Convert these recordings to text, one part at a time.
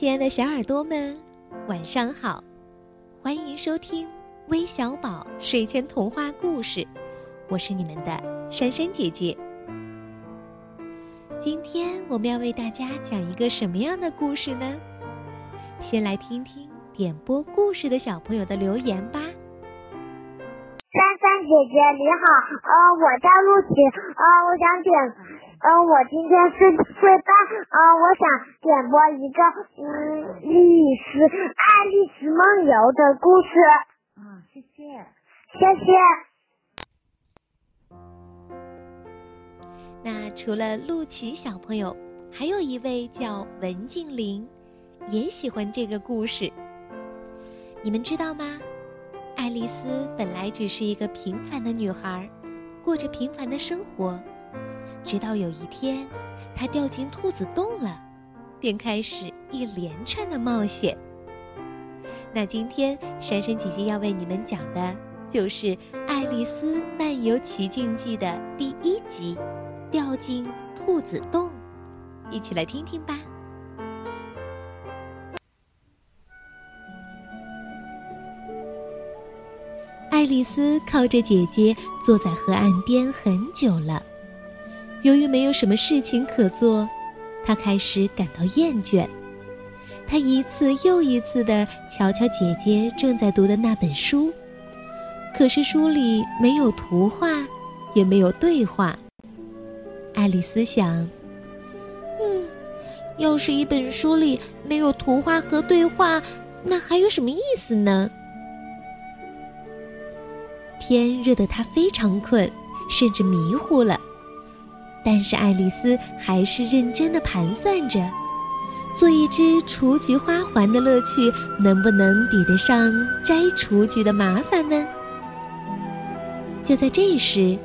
亲爱的小耳朵们，晚上好！欢迎收听微小宝睡前童话故事，我是你们的珊珊姐姐。今天我们要为大家讲一个什么样的故事呢？先来听听点播故事的小朋友的留言吧。珊珊姐姐你好，呃，我叫陆琪，呃，我想点。嗯，我今天是睡班，嗯，我想点播一个嗯丽丝爱丽丝梦游的故事。嗯，谢谢，谢谢。那除了陆琪小朋友，还有一位叫文静玲，也喜欢这个故事。你们知道吗？爱丽丝本来只是一个平凡的女孩，过着平凡的生活。直到有一天，他掉进兔子洞了，便开始一连串的冒险。那今天珊珊姐姐要为你们讲的，就是《爱丽丝漫游奇境记》的第一集《掉进兔子洞》，一起来听听吧。爱丽丝靠着姐姐坐在河岸边很久了。由于没有什么事情可做，他开始感到厌倦。他一次又一次地瞧瞧姐姐正在读的那本书，可是书里没有图画，也没有对话。爱丽丝想：“嗯，要是一本书里没有图画和对话，那还有什么意思呢？”天热得他非常困，甚至迷糊了。但是爱丽丝还是认真的盘算着，做一只雏菊花环的乐趣能不能抵得上摘雏菊的麻烦呢？就在这时，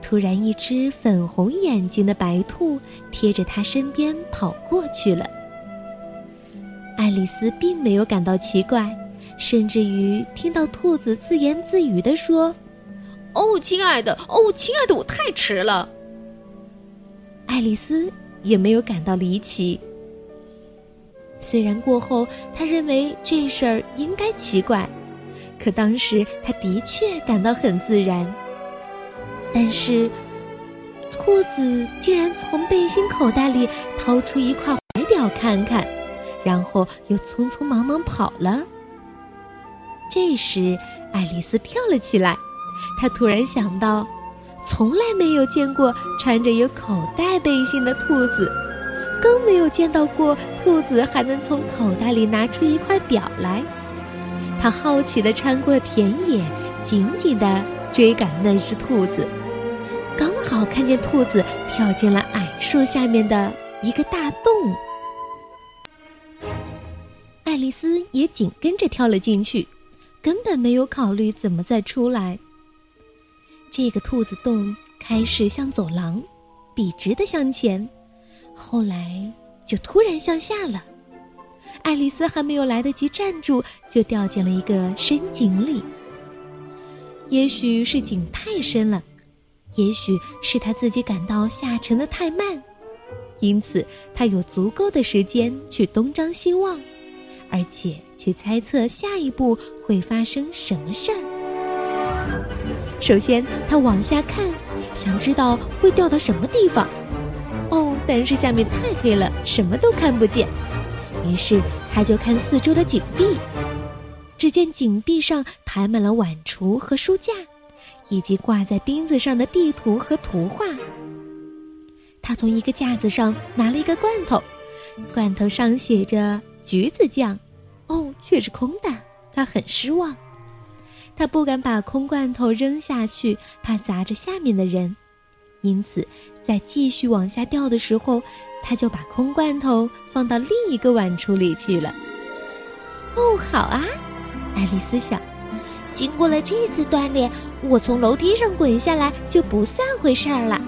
突然一只粉红眼睛的白兔贴着她身边跑过去了。爱丽丝并没有感到奇怪，甚至于听到兔子自言自语地说：“哦，亲爱的，哦，亲爱的，我太迟了。”爱丽丝也没有感到离奇。虽然过后她认为这事儿应该奇怪，可当时她的确感到很自然。但是，兔子竟然从背心口袋里掏出一块怀表看看，然后又匆匆忙忙跑了。这时，爱丽丝跳了起来，她突然想到。从来没有见过穿着有口袋背心的兔子，更没有见到过兔子还能从口袋里拿出一块表来。他好奇地穿过田野，紧紧地追赶那只兔子，刚好看见兔子跳进了矮树下面的一个大洞。爱丽丝也紧跟着跳了进去，根本没有考虑怎么再出来。这个兔子洞开始像走廊，笔直的向前，后来就突然向下了。爱丽丝还没有来得及站住，就掉进了一个深井里。也许是井太深了，也许是她自己感到下沉的太慢，因此她有足够的时间去东张西望，而且去猜测下一步会发生什么事儿。首先，他往下看，想知道会掉到什么地方。哦，但是下面太黑了，什么都看不见。于是，他就看四周的井壁。只见井壁上排满了碗橱和书架，以及挂在钉子上的地图和图画。他从一个架子上拿了一个罐头，罐头上写着“橘子酱”，哦，却是空的。他很失望。他不敢把空罐头扔下去，怕砸着下面的人，因此在继续往下掉的时候，他就把空罐头放到另一个碗橱里去了。哦，好啊，爱丽丝想，经过了这次锻炼，我从楼梯上滚下来就不算回事儿了。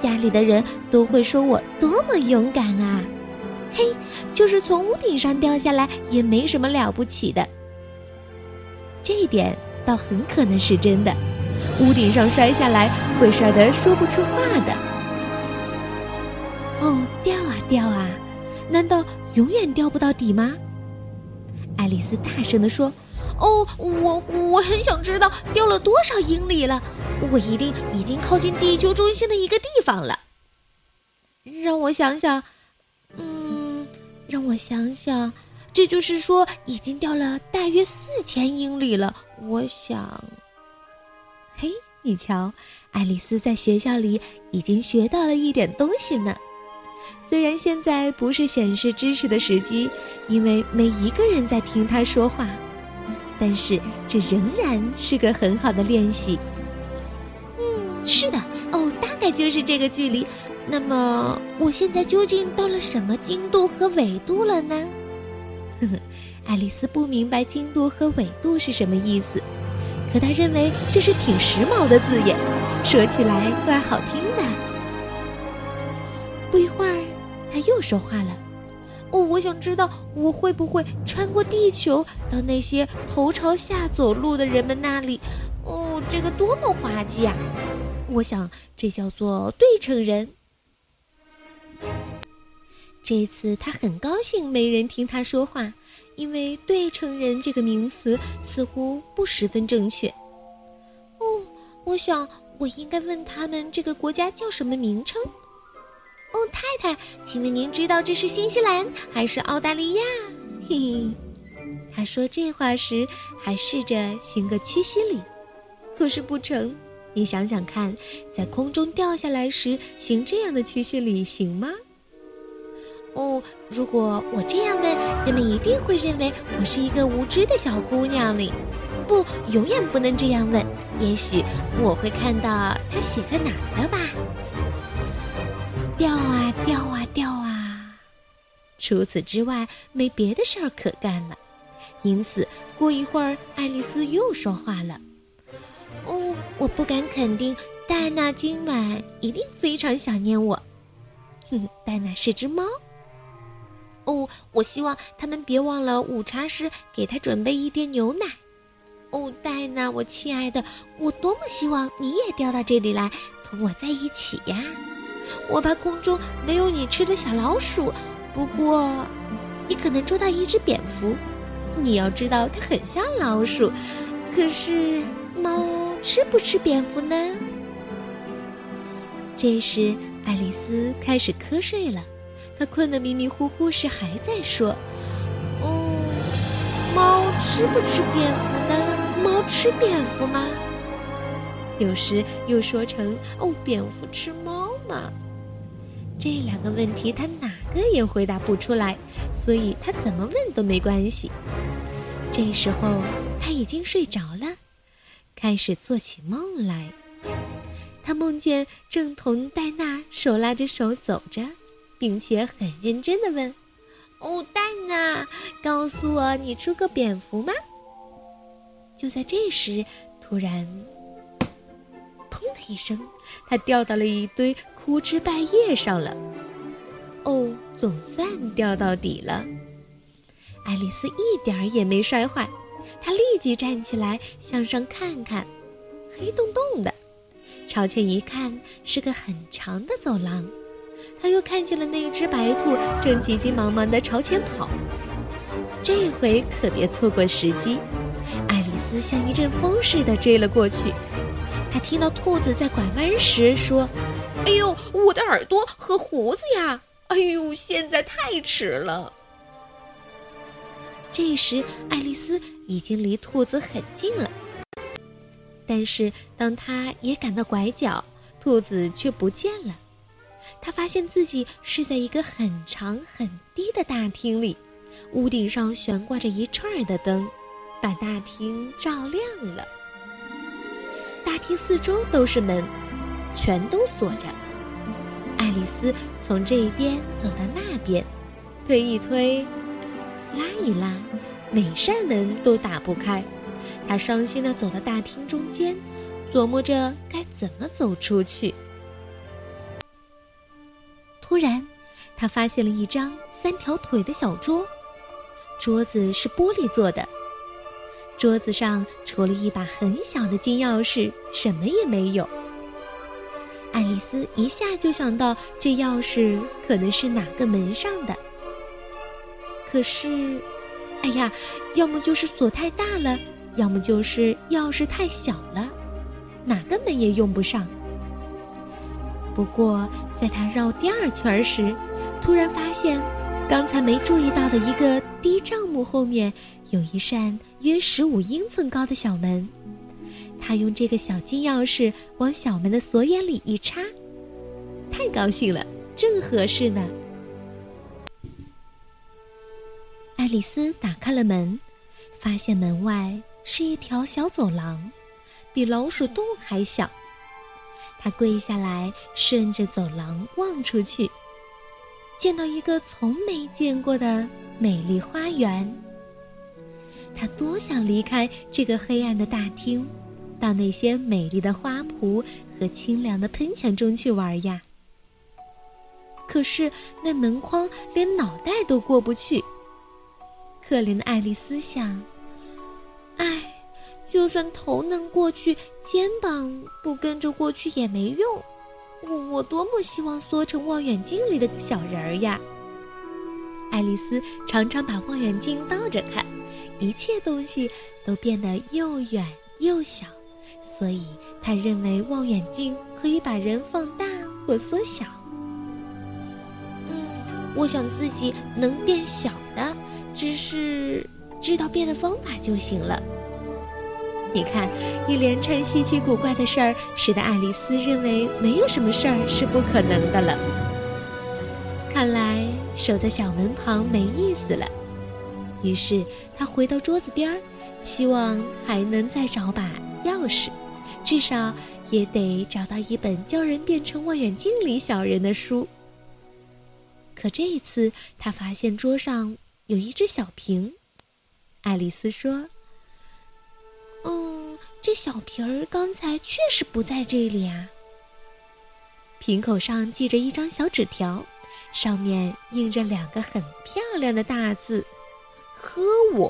家里的人都会说我多么勇敢啊！嘿，就是从屋顶上掉下来也没什么了不起的。这一点倒很可能是真的，屋顶上摔下来会摔得说不出话的。哦，掉啊掉啊，难道永远掉不到底吗？爱丽丝大声地说：“哦，我我很想知道掉了多少英里了。我一定已经靠近地球中心的一个地方了。让我想想，嗯，让我想想，这就是说已经掉了大约四千英里了。我想，嘿，你瞧，爱丽丝在学校里已经学到了一点东西呢。”虽然现在不是显示知识的时机，因为没一个人在听她说话，但是这仍然是个很好的练习。嗯，是的，哦，大概就是这个距离。那么，我现在究竟到了什么经度和纬度了呢？呵呵，爱丽丝不明白经度和纬度是什么意思，可她认为这是挺时髦的字眼，说起来怪好听的。不一会儿，他又说话了。哦，我想知道我会不会穿过地球到那些头朝下走路的人们那里？哦，这个多么滑稽啊！我想这叫做对称人。这次他很高兴没人听他说话，因为对称人这个名词似乎不十分正确。哦，我想我应该问他们这个国家叫什么名称。哦，太太，请问您知道这是新西兰还是澳大利亚？嘿嘿，他说这话时还试着行个屈膝礼，可是不成。你想想看，在空中掉下来时行这样的屈膝礼行吗？哦，如果我这样问，人们一定会认为我是一个无知的小姑娘哩。不，永远不能这样问。也许我会看到它写在哪儿的吧。掉啊掉啊掉啊！除此之外，没别的事儿可干了。因此，过一会儿，爱丽丝又说话了：“哦，我不敢肯定，戴娜今晚一定非常想念我。哼，戴娜是只猫。哦，我希望他们别忘了午茶时给他准备一点牛奶。哦，戴娜，我亲爱的，我多么希望你也掉到这里来，同我在一起呀！”我怕空中没有你吃的小老鼠，不过，你可能捉到一只蝙蝠。你要知道，它很像老鼠。可是，猫吃不吃蝙蝠呢？这时，爱丽丝开始瞌睡了。他困得迷迷糊糊时，还在说：“哦，猫吃不吃蝙蝠呢？猫吃蝙蝠吗？”有时又说成：“哦，蝙蝠吃猫吗？”这两个问题，他哪个也回答不出来，所以他怎么问都没关系。这时候他已经睡着了，开始做起梦来。他梦见正同戴娜手拉着手走着，并且很认真的问：“哦，戴娜，告诉我，你出过蝙蝠吗？”就在这时，突然。砰的一声，他掉到了一堆枯枝败叶上了。哦，总算掉到底了。爱丽丝一点儿也没摔坏，她立即站起来向上看看，黑洞洞的。朝前一看，是个很长的走廊。他又看见了那只白兔正急急忙忙地朝前跑。这回可别错过时机。爱丽丝像一阵风似的追了过去。他听到兔子在拐弯时说：“哎呦，我的耳朵和胡子呀！哎呦，现在太迟了。”这时，爱丽丝已经离兔子很近了。但是，当她也赶到拐角，兔子却不见了。他发现自己是在一个很长很低的大厅里，屋顶上悬挂着一串的灯，把大厅照亮了。大厅四周都是门，全都锁着。爱丽丝从这边走到那边，推一推，拉一拉，每扇门都打不开。她伤心地走到大厅中间，琢磨着该怎么走出去。突然，他发现了一张三条腿的小桌，桌子是玻璃做的。桌子上除了一把很小的金钥匙，什么也没有。爱丽丝一下就想到这钥匙可能是哪个门上的，可是，哎呀，要么就是锁太大了，要么就是钥匙太小了，哪个门也用不上。不过，在他绕第二圈时，突然发现，刚才没注意到的一个低帐幕后面有一扇约十五英寸高的小门。他用这个小金钥匙往小门的锁眼里一插，太高兴了，正合适呢。爱丽丝打开了门，发现门外是一条小走廊，比老鼠洞还小。他跪下来，顺着走廊望出去，见到一个从没见过的美丽花园。他多想离开这个黑暗的大厅。到那些美丽的花圃和清凉的喷泉中去玩呀！可是那门框连脑袋都过不去。可怜的爱丽丝想：“唉，就算头能过去，肩膀不跟着过去也没用。我我多么希望缩成望远镜里的小人儿呀！”爱丽丝常常把望远镜倒着看，一切东西都变得又远又小。所以，她认为望远镜可以把人放大或缩小。嗯，我想自己能变小的，只是知道变的方法就行了。你看，一连串稀奇古怪的事儿，使得爱丽丝认为没有什么事儿是不可能的了。看来守在小门旁没意思了，于是她回到桌子边儿，希望还能再找把。钥匙，至少也得找到一本教人变成望远镜里小人的书。可这一次，他发现桌上有一只小瓶。爱丽丝说：“，这小瓶儿刚才确实不在这里啊。”瓶口上系着一张小纸条，上面印着两个很漂亮的大字：“喝我。”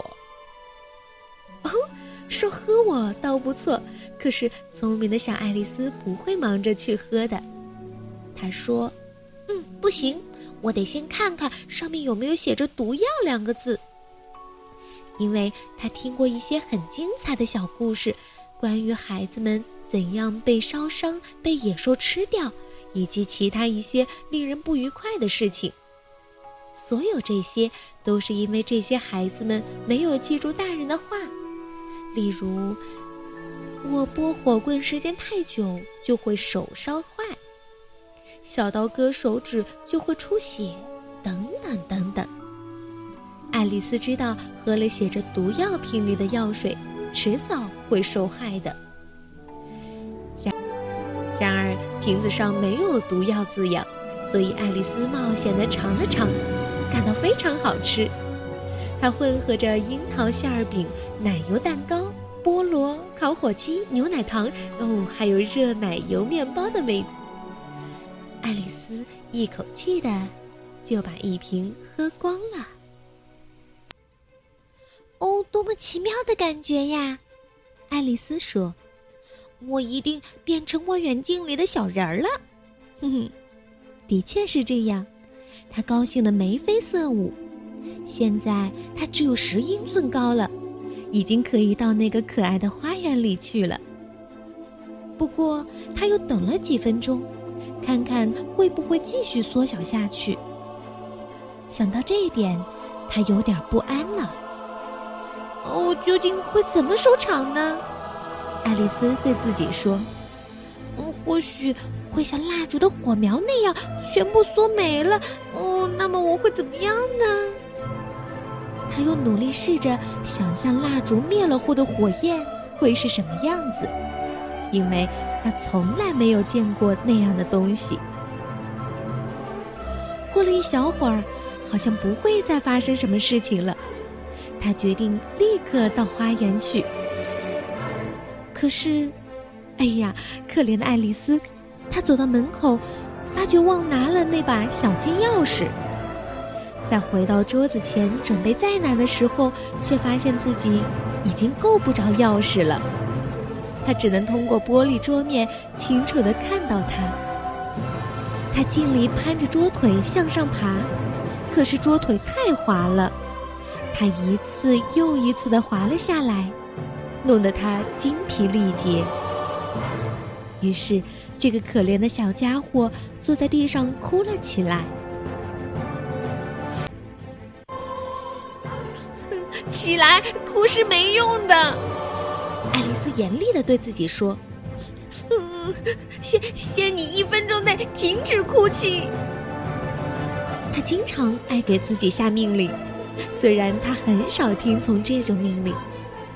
哦。说喝我倒不错，可是聪明的小爱丽丝不会忙着去喝的。她说：“嗯，不行，我得先看看上面有没有写着‘毒药’两个字。”因为她听过一些很精彩的小故事，关于孩子们怎样被烧伤、被野兽吃掉，以及其他一些令人不愉快的事情。所有这些都是因为这些孩子们没有记住大人的话。例如，我拨火棍时间太久就会手烧坏，小刀割手指就会出血，等等等等。爱丽丝知道，喝了写着毒药瓶里的药水，迟早会受害的。然然而，瓶子上没有毒药字样，所以爱丽丝冒险的尝了尝，感到非常好吃。它混合着樱桃馅儿饼、奶油蛋糕、菠萝、烤火鸡、牛奶糖，哦，还有热奶油面包的味。爱丽丝一口气的就把一瓶喝光了。哦，多么奇妙的感觉呀！爱丽丝说：“我一定变成望远镜里的小人儿了。”哼哼，的确是这样。她高兴的眉飞色舞。现在她只有十英寸高了，已经可以到那个可爱的花园里去了。不过，他又等了几分钟，看看会不会继续缩小下去。想到这一点，他有点不安了。哦，究竟会怎么收场呢？爱丽丝对自己说：“嗯，或许会像蜡烛的火苗那样全部缩没了。哦，那么我会怎么样呢？”他又努力试着想象蜡烛灭了后的火焰会是什么样子，因为他从来没有见过那样的东西。过了一小会儿，好像不会再发生什么事情了。他决定立刻到花园去。可是，哎呀，可怜的爱丽丝，她走到门口，发觉忘拿了那把小金钥匙。在回到桌子前准备再拿的时候，却发现自己已经够不着钥匙了。他只能通过玻璃桌面清楚的看到它。他尽力攀着桌腿向上爬，可是桌腿太滑了，他一次又一次的滑了下来，弄得他精疲力竭。于是，这个可怜的小家伙坐在地上哭了起来。起来，哭是没用的。爱丽丝严厉的对自己说：“嗯，限限你一分钟内停止哭泣。”她经常爱给自己下命令，虽然他很少听从这种命令，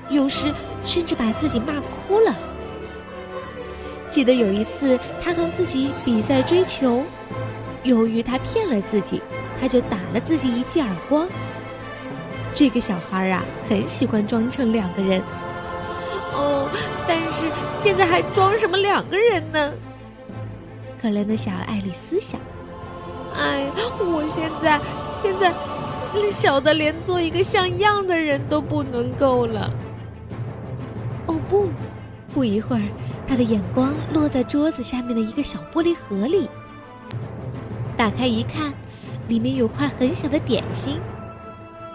有时甚至把自己骂哭了。记得有一次，他同自己比赛追球，由于他骗了自己，他就打了自己一记耳光。这个小孩啊，很喜欢装成两个人。哦，但是现在还装什么两个人呢？可怜的小爱丽丝想：“哎，我现在现在小的连做一个像样的人都不能够了。”哦不，不一会儿，他的眼光落在桌子下面的一个小玻璃盒里，打开一看，里面有块很小的点心。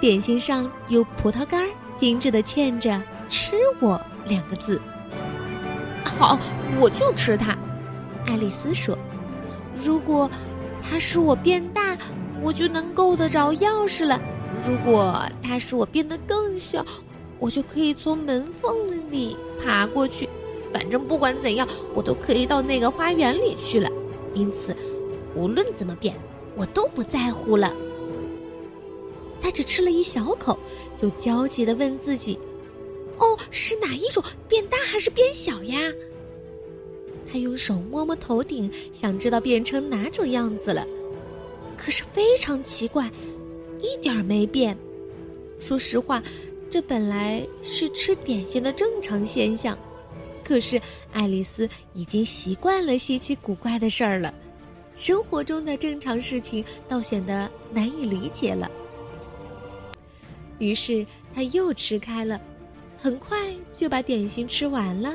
点心上有葡萄干，精致的嵌着“吃我”两个字。好，我就吃它。爱丽丝说：“如果它使我变大，我就能够得着钥匙了；如果它使我变得更小，我就可以从门缝里爬过去。反正不管怎样，我都可以到那个花园里去了。因此，无论怎么变，我都不在乎了。”他只吃了一小口，就焦急地问自己：“哦，是哪一种变大还是变小呀？”他用手摸摸头顶，想知道变成哪种样子了。可是非常奇怪，一点没变。说实话，这本来是吃点心的正常现象，可是爱丽丝已经习惯了稀奇古怪的事儿了，生活中的正常事情倒显得难以理解了。于是他又吃开了，很快就把点心吃完了。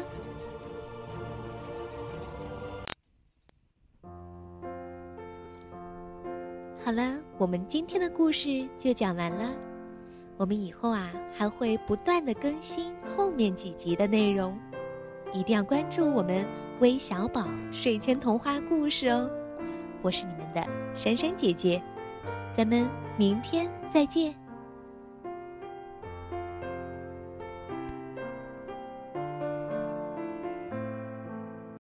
好了，我们今天的故事就讲完了。我们以后啊还会不断的更新后面几集的内容，一定要关注我们微小宝睡前童话故事哦。我是你们的珊珊姐姐，咱们明天再见。